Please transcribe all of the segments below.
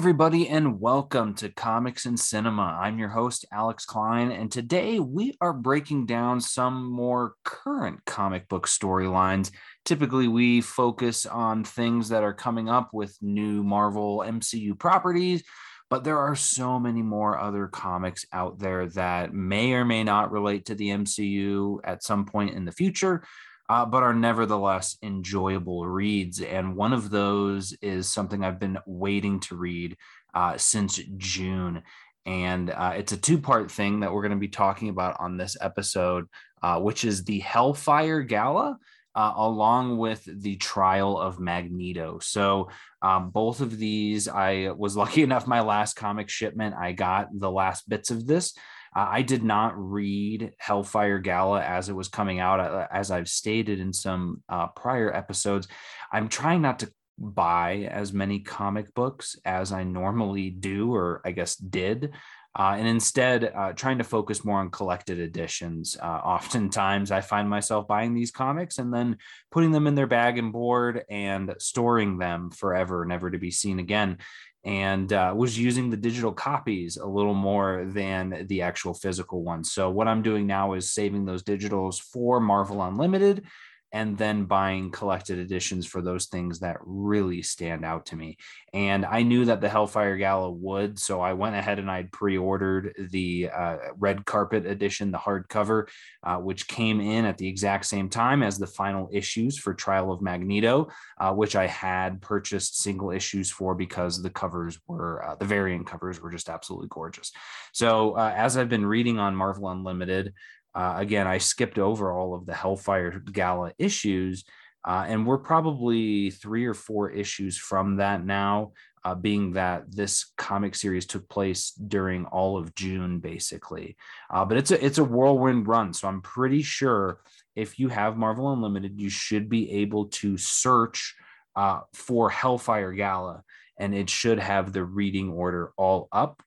everybody, and welcome to Comics and Cinema. I'm your host, Alex Klein, and today we are breaking down some more current comic book storylines. Typically, we focus on things that are coming up with new Marvel MCU properties, but there are so many more other comics out there that may or may not relate to the MCU at some point in the future uh, but are nevertheless enjoyable reads. And one of those is something I've been waiting to read uh, since June. And uh, it's a two part thing that we're going to be talking about on this episode, uh, which is the Hellfire Gala. Uh, along with the trial of Magneto. So, um, both of these, I was lucky enough, my last comic shipment, I got the last bits of this. Uh, I did not read Hellfire Gala as it was coming out, uh, as I've stated in some uh, prior episodes. I'm trying not to buy as many comic books as I normally do, or I guess did. Uh, and instead uh, trying to focus more on collected editions. Uh, oftentimes, I find myself buying these comics and then putting them in their bag and board and storing them forever, never to be seen again and uh, was using the digital copies a little more than the actual physical ones. So what I'm doing now is saving those digitals for Marvel Unlimited and then buying collected editions for those things that really stand out to me. And I knew that the Hellfire Gala would, so I went ahead and I'd pre-ordered the uh, red carpet edition, the hardcover, uh, which came in at the exact same time as the final issues for Trial of Magneto, uh, which I had purchased single issues for because the covers were uh, the variant covers were just absolutely gorgeous. So uh, as I've been reading on Marvel Unlimited. Uh, again, I skipped over all of the Hellfire Gala issues, uh, and we're probably three or four issues from that now, uh, being that this comic series took place during all of June, basically. Uh, but it's a it's a whirlwind run, so I'm pretty sure if you have Marvel Unlimited, you should be able to search uh, for Hellfire Gala, and it should have the reading order all up.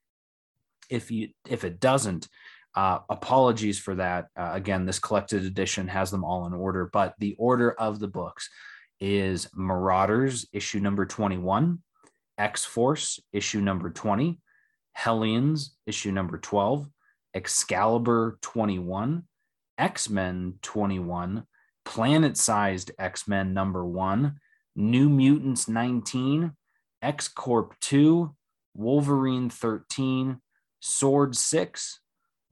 If you if it doesn't, uh, apologies for that. Uh, again, this collected edition has them all in order, but the order of the books is Marauders, issue number 21, X Force, issue number 20, Hellions, issue number 12, Excalibur 21, X Men 21, Planet Sized X Men number 1, New Mutants 19, X Corp 2, Wolverine 13, Sword 6,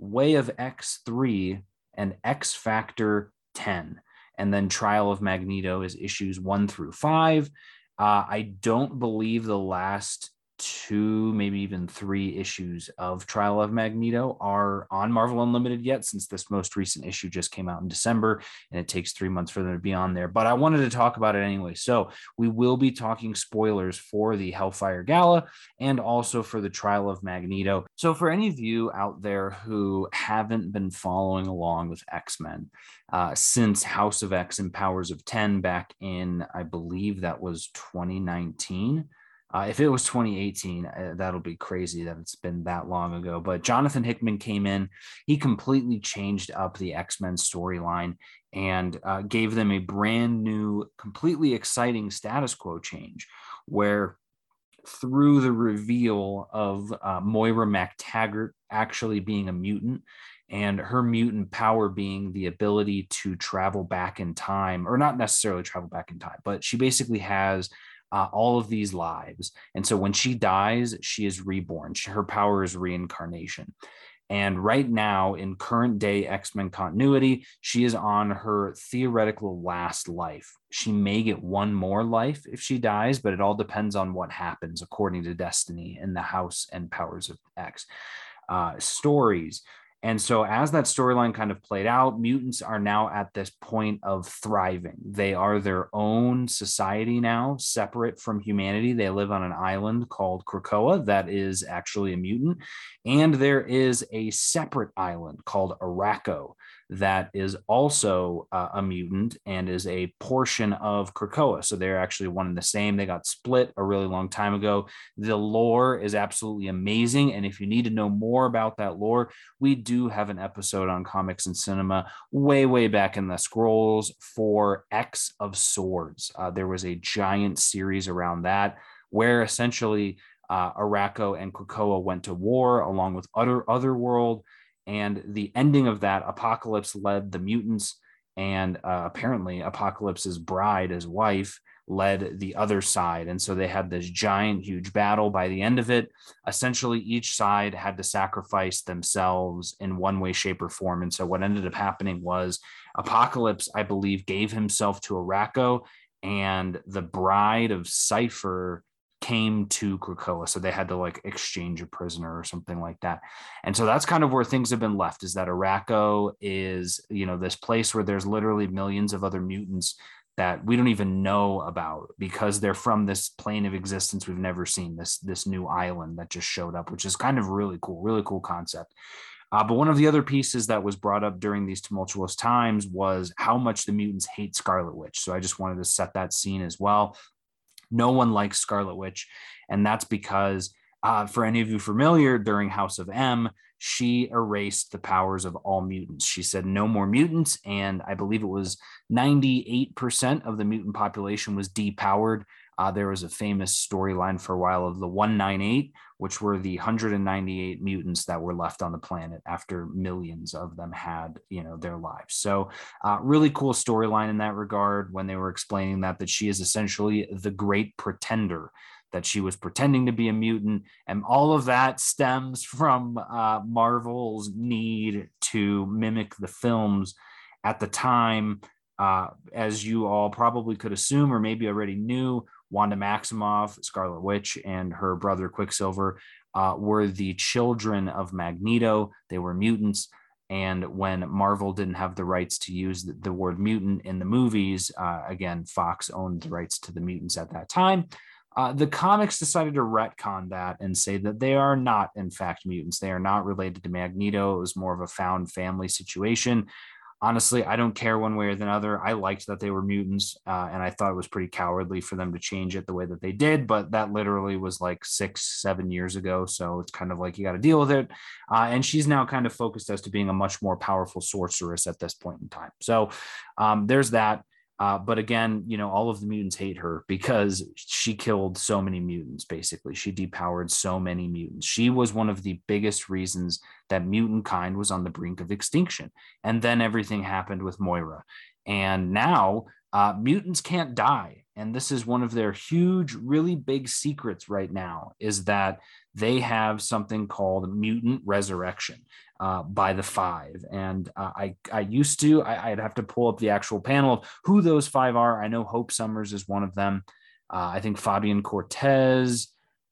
Way of X3 and X Factor 10. And then Trial of Magneto is issues one through five. Uh, I don't believe the last two, maybe even three issues of Trial of Magneto are on Marvel Unlimited yet, since this most recent issue just came out in December and it takes three months for them to be on there. But I wanted to talk about it anyway. So we will be talking spoilers for the Hellfire Gala and also for the Trial of Magneto. So for any of you out there who haven't been following along with X Men, uh, since House of X and Powers of 10 back in, I believe that was 2019. Uh, if it was 2018, uh, that'll be crazy that it's been that long ago. But Jonathan Hickman came in, he completely changed up the X Men storyline and uh, gave them a brand new, completely exciting status quo change where through the reveal of uh, Moira MacTaggert actually being a mutant and her mutant power being the ability to travel back in time, or not necessarily travel back in time, but she basically has uh, all of these lives. And so when she dies, she is reborn. She, her power is reincarnation. And right now, in current day X Men continuity, she is on her theoretical last life. She may get one more life if she dies, but it all depends on what happens according to destiny in the House and Powers of X. Uh, stories and so, as that storyline kind of played out, mutants are now at this point of thriving. They are their own society now, separate from humanity. They live on an island called Krakoa that is actually a mutant. And there is a separate island called Arakko that is also uh, a mutant and is a portion of Krakoa. So they're actually one and the same. They got split a really long time ago. The lore is absolutely amazing. And if you need to know more about that lore, we do have an episode on comics and cinema way, way back in the scrolls for X of Swords. Uh, there was a giant series around that where essentially uh, and Krakoa went to war along with other Otherworld. And the ending of that, Apocalypse led the mutants, and uh, apparently Apocalypse's bride, his wife, led the other side. And so they had this giant, huge battle. By the end of it, essentially each side had to sacrifice themselves in one way, shape, or form. And so what ended up happening was Apocalypse, I believe, gave himself to Arakko, and the bride of Cypher came to Krakoa. So they had to like exchange a prisoner or something like that. And so that's kind of where things have been left is that Arakko is, you know, this place where there's literally millions of other mutants that we don't even know about because they're from this plane of existence we've never seen this this new island that just showed up which is kind of really cool really cool concept uh, but one of the other pieces that was brought up during these tumultuous times was how much the mutants hate scarlet witch so i just wanted to set that scene as well no one likes scarlet witch and that's because uh, for any of you familiar during house of m she erased the powers of all mutants. She said no more mutants, and I believe it was 98% of the mutant population was depowered. Uh, there was a famous storyline for a while of the 198, which were the 198 mutants that were left on the planet after millions of them had, you know, their lives. So, uh, really cool storyline in that regard when they were explaining that that she is essentially the great pretender that she was pretending to be a mutant. And all of that stems from uh, Marvel's need to mimic the films at the time. Uh, as you all probably could assume, or maybe already knew, Wanda Maximoff, Scarlet Witch, and her brother Quicksilver uh, were the children of Magneto. They were mutants. And when Marvel didn't have the rights to use the, the word mutant in the movies, uh, again, Fox owned the rights to the mutants at that time. Uh, the comics decided to retcon that and say that they are not, in fact, mutants. They are not related to Magneto. It was more of a found family situation. Honestly, I don't care one way or the other. I liked that they were mutants, uh, and I thought it was pretty cowardly for them to change it the way that they did. But that literally was like six, seven years ago. So it's kind of like you got to deal with it. Uh, and she's now kind of focused as to being a much more powerful sorceress at this point in time. So um, there's that. Uh, but again, you know, all of the mutants hate her because she killed so many mutants, basically. She depowered so many mutants. She was one of the biggest reasons that mutant kind was on the brink of extinction. And then everything happened with Moira. And now uh, mutants can't die. And this is one of their huge, really big secrets right now is that they have something called mutant resurrection uh, by the five. And uh, I, I used to, I, would have to pull up the actual panel of who those five are. I know Hope Summers is one of them. Uh, I think Fabian Cortez,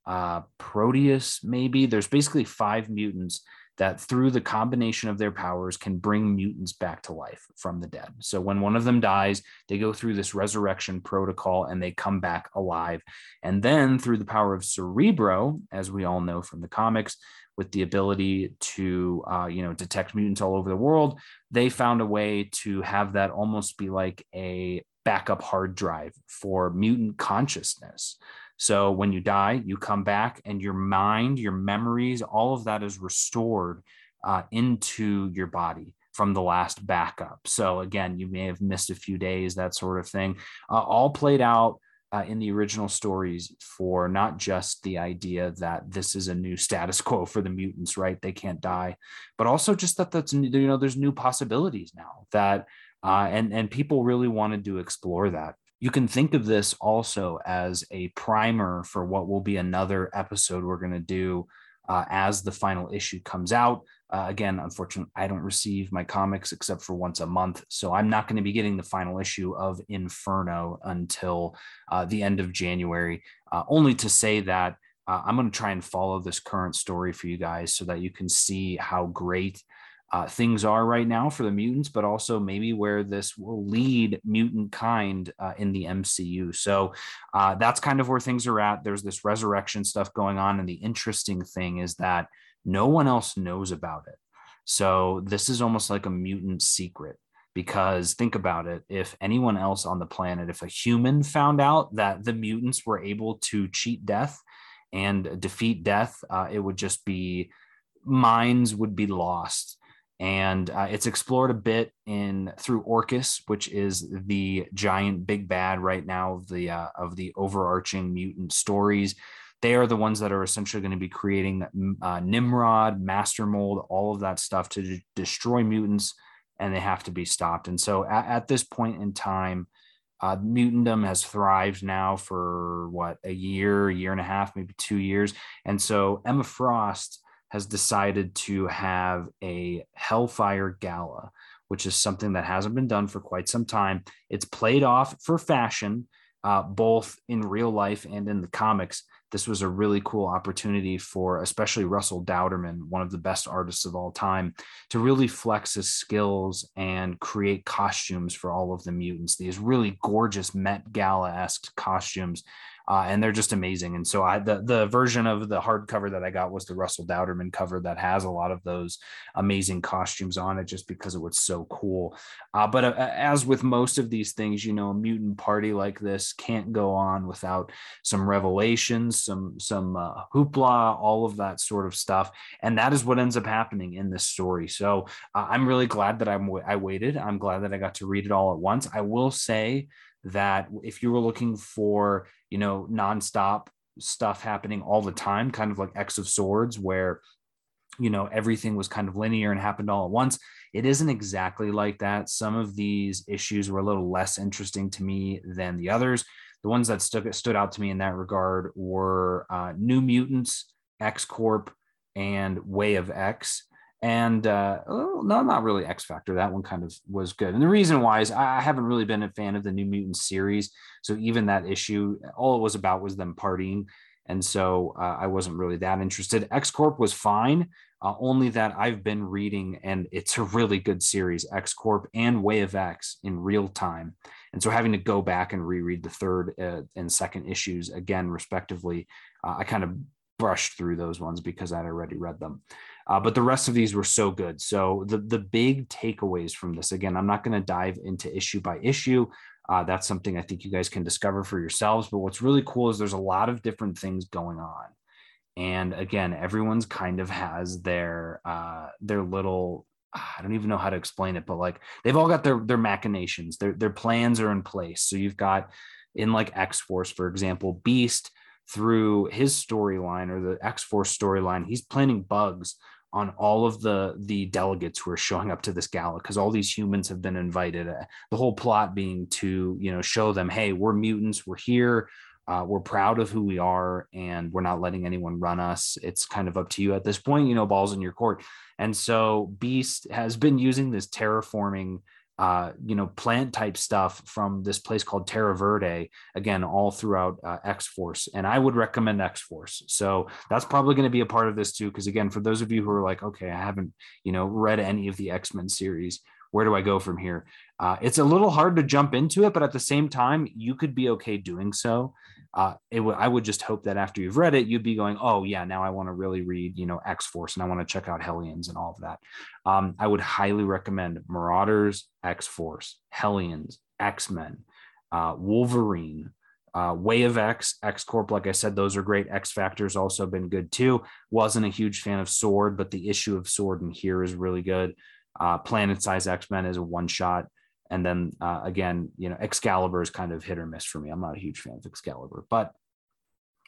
uh, Proteus, maybe. There's basically five mutants that through the combination of their powers can bring mutants back to life from the dead. So when one of them dies, they go through this resurrection protocol and they come back alive. And then through the power of Cerebro, as we all know from the comics, with the ability to uh, you know detect mutants all over the world they found a way to have that almost be like a backup hard drive for mutant consciousness so when you die you come back and your mind your memories all of that is restored uh, into your body from the last backup so again you may have missed a few days that sort of thing uh, all played out uh, in the original stories for not just the idea that this is a new status quo for the mutants, right? They can't die, but also just that that's you know there's new possibilities now that uh, and and people really wanted to explore that. You can think of this also as a primer for what will be another episode we're going to do uh, as the final issue comes out. Uh, again, unfortunately, I don't receive my comics except for once a month. So I'm not going to be getting the final issue of Inferno until uh, the end of January, uh, only to say that uh, I'm going to try and follow this current story for you guys so that you can see how great uh, things are right now for the mutants, but also maybe where this will lead mutant kind uh, in the MCU. So that's kind of where things are at. There's this resurrection stuff going on. And the interesting thing is that no one else knows about it. So this is almost like a mutant secret because think about it if anyone else on the planet if a human found out that the mutants were able to cheat death and defeat death uh, it would just be minds would be lost and uh, it's explored a bit in through Orchis, which is the giant big bad right now of the uh, of the overarching mutant stories they are the ones that are essentially going to be creating uh, Nimrod, Master Mold, all of that stuff to d- destroy mutants, and they have to be stopped. And so at, at this point in time, uh, mutantdom has thrived now for what a year, year and a half, maybe two years. And so Emma Frost has decided to have a Hellfire Gala, which is something that hasn't been done for quite some time. It's played off for fashion, uh, both in real life and in the comics this was a really cool opportunity for especially Russell Dauterman, one of the best artists of all time, to really flex his skills and create costumes for all of the mutants. These really gorgeous Met Gala esque costumes uh, and they're just amazing. And so I the the version of the hardcover that I got was the Russell Dauterman cover that has a lot of those amazing costumes on it, just because it was so cool. Uh, but uh, as with most of these things, you know, a mutant party like this can't go on without some revelations, some some uh, hoopla, all of that sort of stuff, and that is what ends up happening in this story. So uh, I'm really glad that I'm I waited. I'm glad that I got to read it all at once. I will say that if you were looking for, you know, nonstop stuff happening all the time, kind of like X of Swords, where, you know, everything was kind of linear and happened all at once, it isn't exactly like that. Some of these issues were a little less interesting to me than the others. The ones that stood, stood out to me in that regard were uh, New Mutants, X Corp, and Way of X and uh, oh, no, not really X Factor. That one kind of was good. And the reason why is I haven't really been a fan of the New Mutants series. So even that issue, all it was about was them partying. And so uh, I wasn't really that interested. X Corp was fine, uh, only that I've been reading, and it's a really good series, X Corp and Way of X in real time. And so having to go back and reread the third uh, and second issues again, respectively, uh, I kind of brushed through those ones because I'd already read them. Uh, but the rest of these were so good. So the the big takeaways from this, again, I'm not going to dive into issue by issue. Uh, that's something I think you guys can discover for yourselves. But what's really cool is there's a lot of different things going on, and again, everyone's kind of has their uh, their little. I don't even know how to explain it, but like they've all got their their machinations. Their their plans are in place. So you've got in like X Force, for example, Beast through his storyline or the X Force storyline, he's planting bugs on all of the the delegates who are showing up to this gala because all these humans have been invited. Uh, the whole plot being to you know show them hey we're mutants we're here uh, we're proud of who we are and we're not letting anyone run us. It's kind of up to you at this point you know balls in your court. And so beast has been using this terraforming uh, you know, plant type stuff from this place called Terra Verde, again, all throughout uh, X Force. And I would recommend X Force. So that's probably going to be a part of this too. Because again, for those of you who are like, okay, I haven't, you know, read any of the X Men series, where do I go from here? Uh, it's a little hard to jump into it, but at the same time, you could be okay doing so uh, it w- I would just hope that after you've read it, you'd be going, oh yeah, now I want to really read, you know, X Force and I want to check out Hellions and all of that. Um, I would highly recommend Marauders, X Force, Hellions, X Men, uh, Wolverine, uh, Way of X, X Corp. Like I said, those are great. X Factor's also been good too. Wasn't a huge fan of Sword, but the issue of Sword in here is really good. Uh, Planet Size X Men is a one shot. And then uh, again, you know, Excalibur is kind of hit or miss for me. I'm not a huge fan of Excalibur, but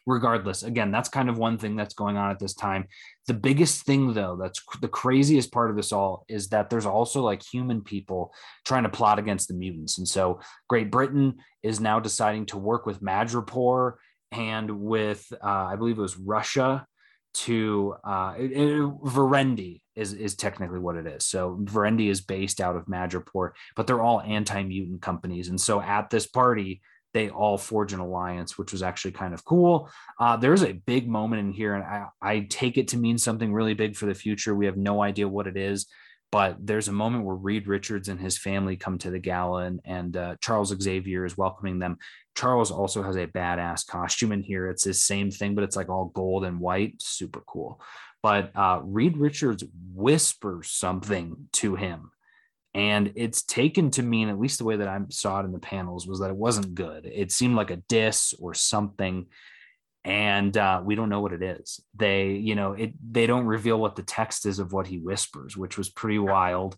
regardless, again, that's kind of one thing that's going on at this time. The biggest thing, though, that's the craziest part of this all is that there's also like human people trying to plot against the mutants. And so Great Britain is now deciding to work with Madripoor and with, uh, I believe it was Russia to uh, it, it, Verendi is is technically what it is. So Verendi is based out of Madripoor, but they're all anti-mutant companies, and so at this party they all forge an alliance, which was actually kind of cool. Uh, there's a big moment in here, and I, I take it to mean something really big for the future. We have no idea what it is, but there's a moment where Reed Richards and his family come to the gala, and, and uh, Charles Xavier is welcoming them. Charles also has a badass costume in here. It's his same thing, but it's like all gold and white. Super cool. But uh, Reed Richards whispers something to him. And it's taken to mean, at least the way that I saw it in the panels, was that it wasn't good. It seemed like a diss or something. And uh, we don't know what it is. They, you know, it they don't reveal what the text is of what he whispers, which was pretty wild.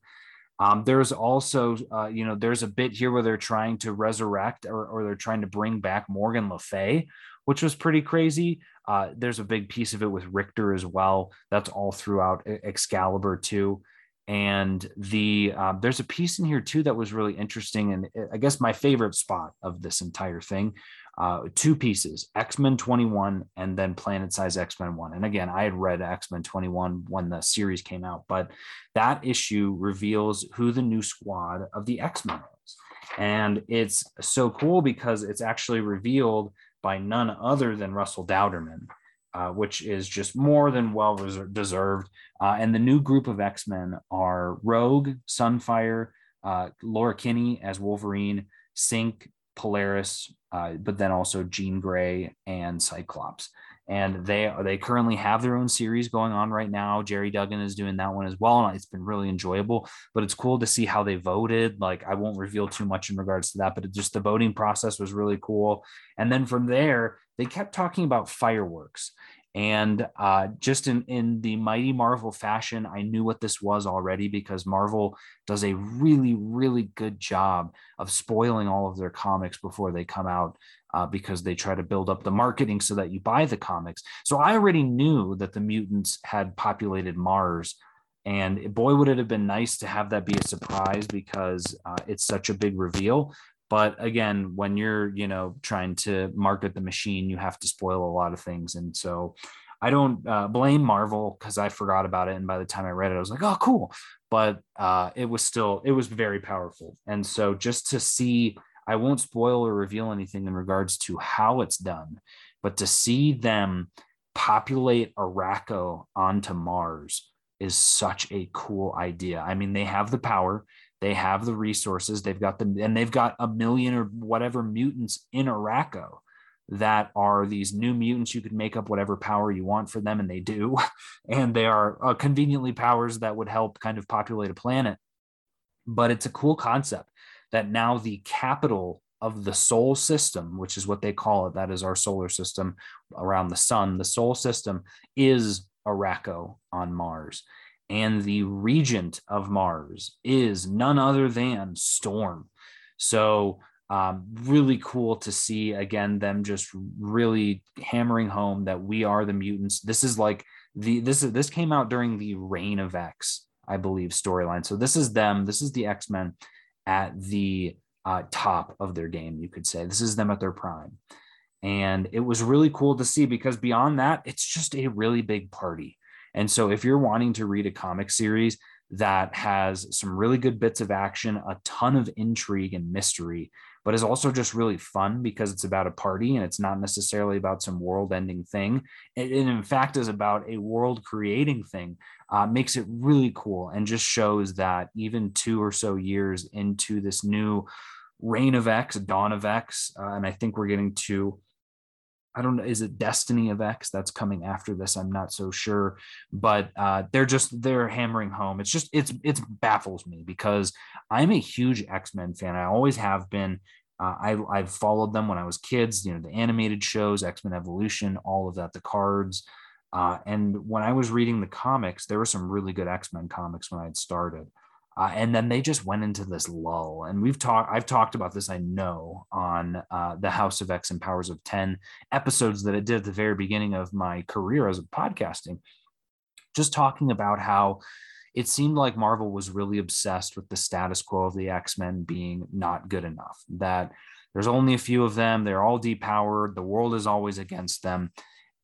Um, there's also, uh, you know, there's a bit here where they're trying to resurrect or, or they're trying to bring back Morgan Le Fay, which was pretty crazy. Uh, there's a big piece of it with Rictor as well. That's all throughout Excalibur too. And the uh, there's a piece in here too that was really interesting, and I guess my favorite spot of this entire thing uh, two pieces X-Men 21 and then Planet Size X-Men 1. And again, I had read X-Men 21 when the series came out, but that issue reveals who the new squad of the X-Men is. And it's so cool because it's actually revealed by none other than Russell Dauterman, uh, which is just more than well deserved. Uh, and the new group of X Men are Rogue, Sunfire, uh, Laura Kinney as Wolverine, Synch, Polaris, uh, but then also Jean Grey and Cyclops. And they they currently have their own series going on right now. Gerry Duggan is doing that one as well, and it's been really enjoyable. But it's cool to see how they voted. Like I won't reveal too much in regards to that, but just the voting process was really cool. And then from there, they kept talking about fireworks and uh, just in, in the mighty Marvel fashion, I knew what this was already because Marvel does a really, really good job of spoiling all of their comics before they come out uh, because they try to build up the marketing so that you buy the comics. So I already knew that the mutants had populated Mars. And boy, would it have been nice to have that be a surprise because uh, it's such a big reveal. But again, when you're, you know, trying to market the machine, you have to spoil a lot of things. And so I don't uh, blame Marvel because I forgot about it. And by the time I read it, I was like, oh, cool. But uh, it was still, it was very powerful. And so just to see, I won't spoil or reveal anything in regards to how it's done, but to see them populate Arakko onto Mars is such a cool idea. I mean, they have the power, they have the resources. They've got them, and they've got a million or whatever mutants in Arakko that are these new mutants. You could make up whatever power you want for them, and they do. And they are uh, conveniently powers that would help kind of populate a planet. But it's a cool concept that now the capital of the Sol system, which is what they call it, that is our solar system around the sun, the Sol system is Arakko on Mars and the regent of Mars is none other than Storm. So, um, really cool to see again them just really hammering home that we are the mutants. This is like the this is this came out during the Reign of X, I believe, storyline. So this is them. This is the X Men at the uh, top of their game. You could say this is them at their prime. And it was really cool to see because beyond that, it's just a really big party. And so if you're wanting to read a comic series that has some really good bits of action, a ton of intrigue and mystery, but is also just really fun because it's about a party and it's not necessarily about some world ending thing. It, it, in fact is about a world creating thing, uh, makes it really cool and just shows that even two or so years into this new reign of X, dawn of X, uh, and I think we're getting to I don't know, is it Destiny of X that's coming after this? I'm not so sure, but uh, they're just they're hammering home. It's just it's it's baffles me because I'm a huge X Men fan. I always have been. Uh, I I've followed them when I was kids. You know, the animated shows, X Men Evolution, all of that, the cards. Uh, and when I was reading the comics, there were some really good X Men comics when I had started. Uh, and then they just went into this lull. And we've talked, I've talked about this, I know, on uh, the House of X and Powers of 10 episodes that I did at the very beginning of my career as a podcasting, just talking about how it seemed like Marvel was really obsessed with the status quo of the X Men being not good enough, that there's only a few of them, they're all depowered, the world is always against them.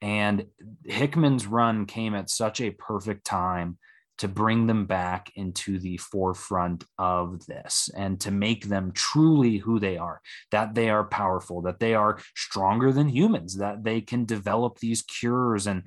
And Hickman's run came at such a perfect time to bring them back into the forefront of this and to make them truly who they are that they are powerful that they are stronger than humans that they can develop these cures and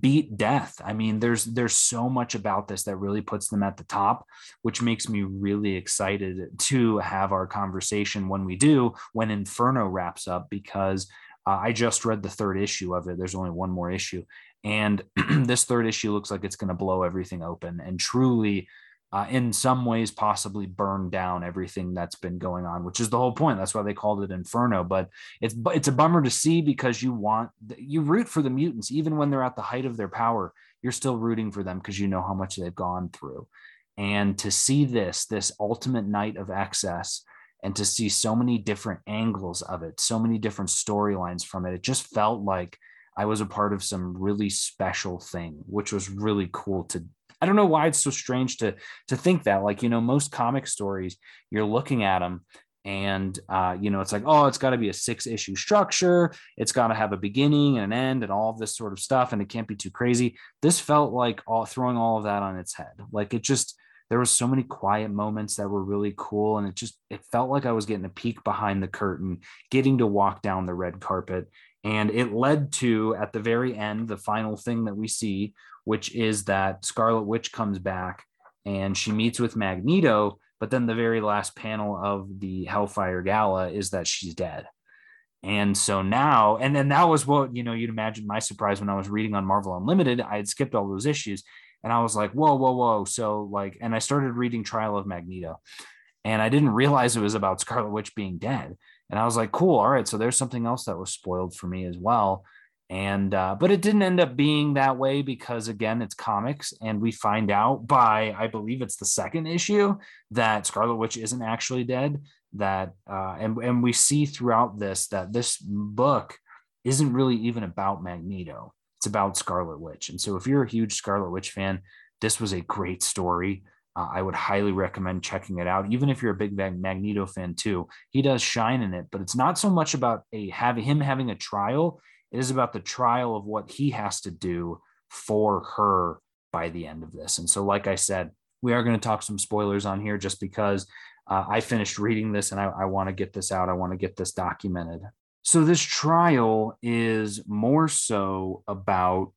beat death i mean there's there's so much about this that really puts them at the top which makes me really excited to have our conversation when we do when inferno wraps up because uh, I just read the third issue of it. There's only one more issue. And this third issue looks like it's going to blow everything open and truly, uh, in some ways, possibly burn down everything that's been going on, which is the whole point. That's why they called it Inferno. But it's it's a bummer to see because you want you root for the mutants even when they're at the height of their power. You're still rooting for them because you know how much they've gone through. And to see this this ultimate night of excess and to see so many different angles of it, so many different storylines from it, it just felt like I was a part of some really special thing, which was really cool to I don't know why it's so strange to to think that like you know most comic stories you're looking at them and uh, you know it's like oh it's got to be a six issue structure. It's got to have a beginning and an end and all this sort of stuff and it can't be too crazy. This felt like all throwing all of that on its head. Like it just there was so many quiet moments that were really cool and it just it felt like i was getting a peek behind the curtain getting to walk down the red carpet and it led to at the very end the final thing that we see which is that scarlet witch comes back and she meets with magneto but then the very last panel of the hellfire gala is that she's dead and so now and then that was what you know you'd imagine my surprise when i was reading on marvel unlimited i had skipped all those issues and I was like, whoa, whoa, whoa. So like, and I started reading Trial of Magneto, and I didn't realize it was about Scarlet Witch being dead. And I was like, cool, all right. So there's something else that was spoiled for me as well. And uh, but it didn't end up being that way because again, it's comics, and we find out by I believe it's the second issue that Scarlet Witch isn't actually dead. That uh, and and we see throughout this that this book isn't really even about Magneto it's about Scarlet Witch. And so if you're a huge Scarlet Witch fan, this was a great story. Uh, I would highly recommend checking it out. Even if you're a big Magneto fan too, he does shine in it. But it's not so much about a having him having a trial. It is about the trial of what he has to do for her by the end of this. And so, like I said, we are going to talk some spoilers on here just because uh, I finished reading this and I, I want to get this out. I want to get this documented. So this trial is more so about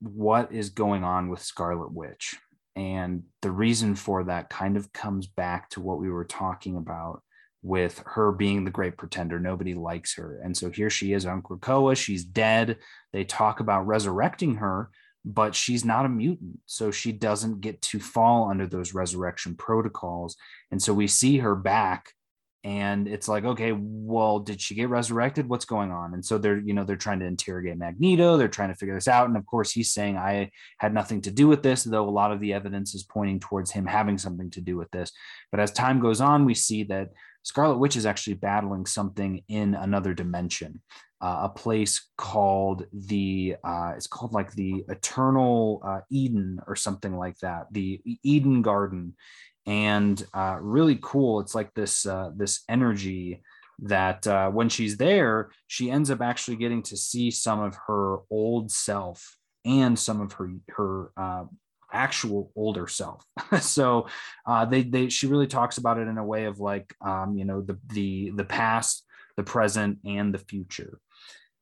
what is going on with Scarlet Witch. And the reason for that kind of comes back to what we were talking about with her being the great pretender. Nobody likes her. And so here she is on Krakoa. She's dead. They talk about resurrecting her, but she's not a mutant. So she doesn't get to fall under those resurrection protocols. And so we see her back and it's like okay well did she get resurrected? What's going on? And so they're you know they're trying to interrogate magneto they're trying to figure this out and of course he's saying i had nothing to do with this though a lot of the evidence is pointing towards him having something to do with this. But as time goes on we see that scarlet witch is actually battling something in another dimension uh, a place called the uh, it's called like the eternal uh, eden or something like that the eden garden and uh, really cool. It's like this uh, this energy that uh, when she's there, she ends up actually getting to see some of her old self and some of her her uh, actual older self. so uh, they they she really talks about it in a way of like um, you know the the the past, the present, and the future.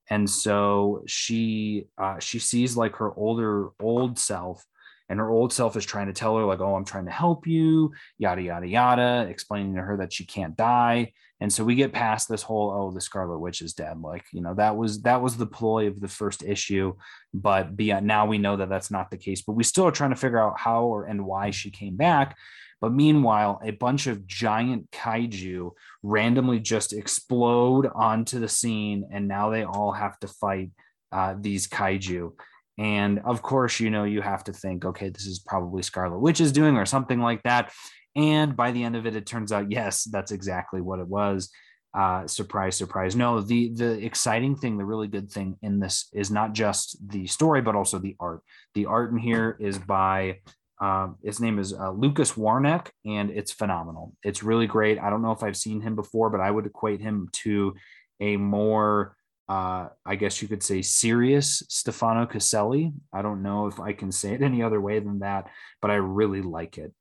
And so she uh, she sees like her older old self and her old self is trying to tell her like oh i'm trying to help you yada yada yada explaining to her that she can't die. And so we get past this whole oh the scarlet witch is dead. Like you know that was that was the ploy of the first issue. But beyond now we know that that's not the case. But we still are trying to figure out how or and why she came back. But meanwhile, a bunch of giant kaiju randomly just explode onto the scene, and now they all have to fight uh, these kaiju. And of course, you know, you have to think, okay, this is probably Scarlet Witch is doing or something like that. And by the end of it, it turns out, yes, that's exactly what it was. Uh, surprise, surprise. No, the the exciting thing, the really good thing in this is not just the story, but also the art. The art in here is by uh, his name is uh, Lucas Werneck, and it's phenomenal. It's really great. I don't know if I've seen him before, but I would equate him to a more uh, I guess you could say serious Stefano Caselli. I don't know if I can say it any other way than that, but I really like it.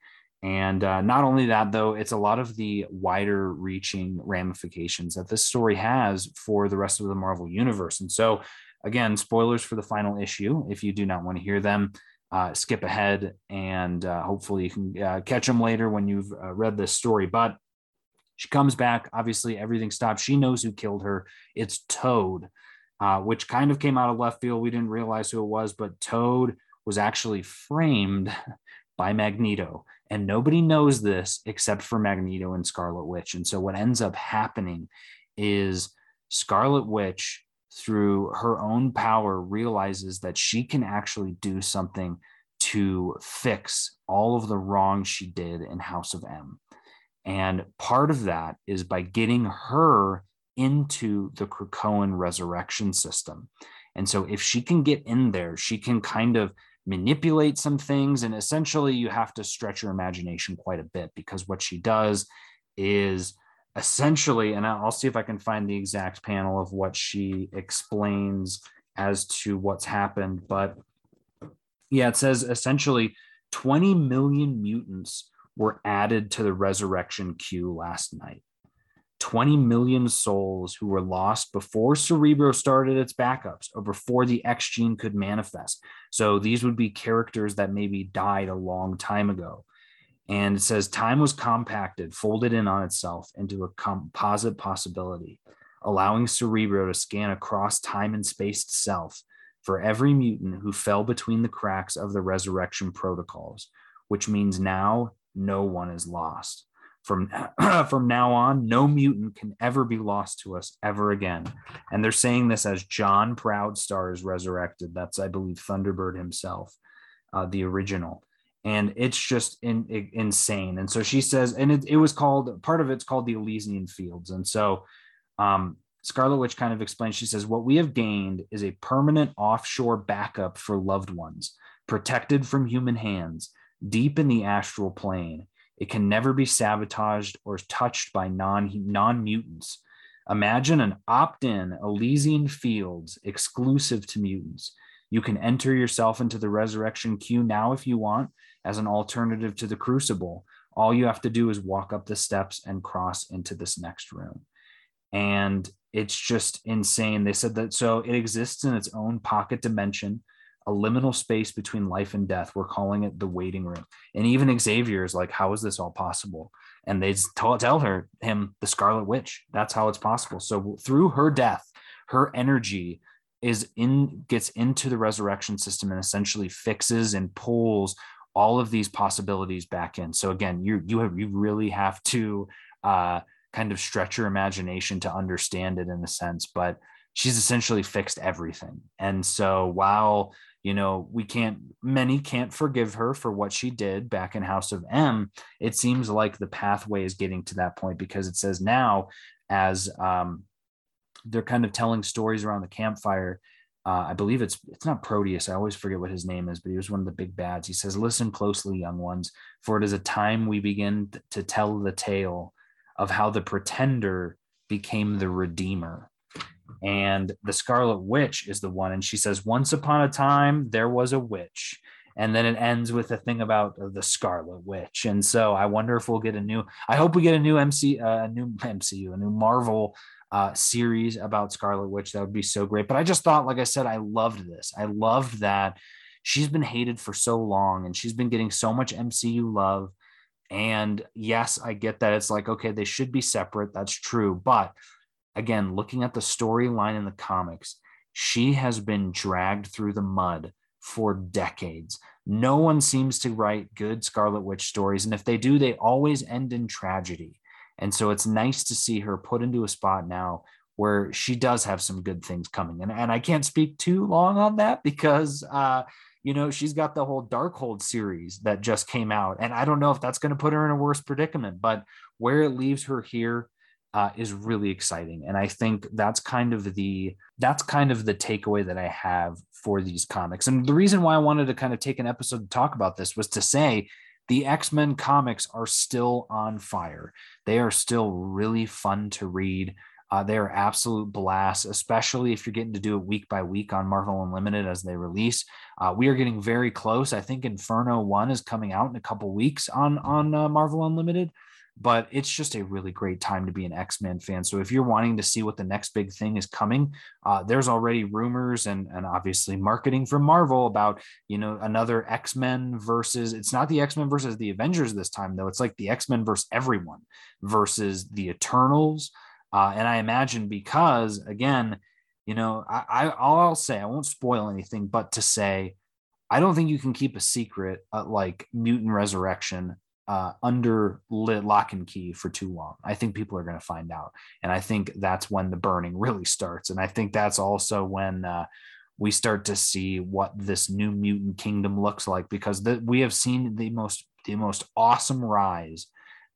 And uh, not only that, though, it's a lot of the wider reaching ramifications that this story has for the rest of the Marvel universe. And so, again, spoilers for the final issue. If you do not want to hear them, uh, skip ahead and uh, hopefully you can uh, catch them later when you've read this story. But she comes back. Obviously, everything stops. She knows who killed her. It's Toad, uh, which kind of came out of left field. We didn't realize who it was, but Toad was actually framed by Magneto. And nobody knows this except for Magneto and Scarlet Witch. And so, what ends up happening is Scarlet Witch, through her own power, realizes that she can actually do something to fix all of the wrong she did in House of M. And part of that is by getting her into the Krakoan resurrection system. And so if she can get in there, she can kind of manipulate some things. And essentially, you have to stretch your imagination quite a bit because what she does is essentially, and I'll see if I can find the exact panel of what she explains as to what's happened. But yeah, it says essentially 20 million mutants were added to the resurrection queue last night. 20 million souls who were lost before Cerebro started its backups or before the X gene could manifest. So these would be characters that maybe died a long time ago. And it says time was compacted, folded in on itself into a composite possibility, allowing Cerebro to scan across time and space itself for every mutant who fell between the cracks of the resurrection protocols, which means now no one is lost. From, from now on, no mutant can ever be lost to us ever again. And they're saying this as John Proudstar is resurrected. That's, I believe, Thunderbird himself, uh, the original. And it's just in, in, insane. And so she says, and it, it was called, part of it's called the Elysian Fields. And so um, Scarlet Witch kind of explains, she says, What we have gained is a permanent offshore backup for loved ones, protected from human hands, deep in the astral plane. It can never be sabotaged or touched by non non mutants. Imagine an opt in Elysian fields exclusive to mutants. You can enter yourself into the resurrection queue now if you want as an alternative to the crucible. All you have to do is walk up the steps and cross into this next room. And it's just insane. They said that so it exists in its own pocket dimension a liminal space between life and death. We're calling it the waiting room. And even Xavier is like, how is this all possible? And they tell, her, him, the Scarlet Witch. That's how it's possible. So through her death, her energy is in gets into the resurrection system and essentially fixes and pulls all of these possibilities back in. So again, you you have you really have to uh, kind of stretch your imagination to understand it in a sense, but she's essentially fixed everything. And so while you know we can't many can't forgive her for what she did back in house of m it seems like the pathway is getting to that point because it says now as um, they're kind of telling stories around the campfire uh, I believe it's it's not Proteus. I always forget what his name is, but he was one of the big bads. He says, "Listen closely, young ones, for it is a time we begin to tell the tale of how the pretender became the redeemer." And the Scarlet Witch is the one. And she says, Once upon a time, there was a witch. And then it ends with a thing about the Scarlet Witch. And so I wonder if we'll get a new, I hope we get a new MC, uh, a new MCU, a new Marvel uh, series about Scarlet Witch. That would be so great. But I just thought, like I said, I loved this. I loved that she's been hated for so long and she's been getting so much MCU love. And yes, I get that it's like, okay, they should be separate. That's true. But again, looking at the storyline in the comics, she has been dragged through the mud for decades. No one seems to write good Scarlet Witch stories. And if they do, they always end in tragedy. And so it's nice to see her put into a spot now where she does have some good things coming. And, and I can't speak too long on that because, uh, you know, she's got the whole Darkhold series that just came out. And I don't know if that's going to put her in a worse predicament, but where it leaves her here, uh, is really exciting. And i think that's kind of the that's kind of the takeaway that i have for these comics. And the reason why i wanted to kind of take an episode to talk about this was to say the x-men comics are still on fire. They are still really fun to read. Uh, they are absolute blasts, especially if you're getting to do it week by week on Marvel Unlimited as they release. Uh, we are getting very close. I think Inferno One is coming out in a couple weeks on on uh, Marvel Unlimited but it's just a really great time to be an X-Men fan. So if you're wanting to see what the next big thing is coming, uh, there's already rumors and, and obviously marketing from Marvel about, you know, another X-Men versus, it's not the X-Men versus the Avengers this time though. It's like the X-Men versus everyone versus the Eternals. Uh, and I imagine because again, you know, I, I I'll say, I won't spoil anything, but to say, I don't think you can keep a secret uh, like mutant resurrection uh, under lock and key for too long. I think people are going to find out, and I think that's when the burning really starts. And I think that's also when uh, we start to see what this new mutant kingdom looks like, because the, we have seen the most the most awesome rise,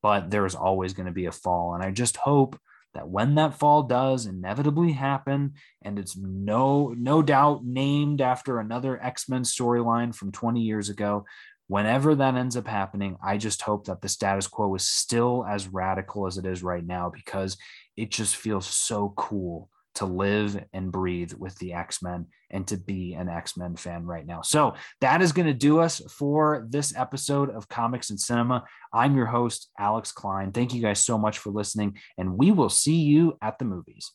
but there is always going to be a fall. And I just hope that when that fall does inevitably happen, and it's no no doubt named after another X-Men storyline from 20 years ago, whenever that ends up happening, I just hope that the status quo is still as radical as it is right now because it just feels so cool to live and breathe with the X Men and to be an X Men fan right now. So that is going to do us for this episode of Comics and Cinema. I'm your host, Alex Klein. Thank you guys so much for listening, and we will see you at the movies.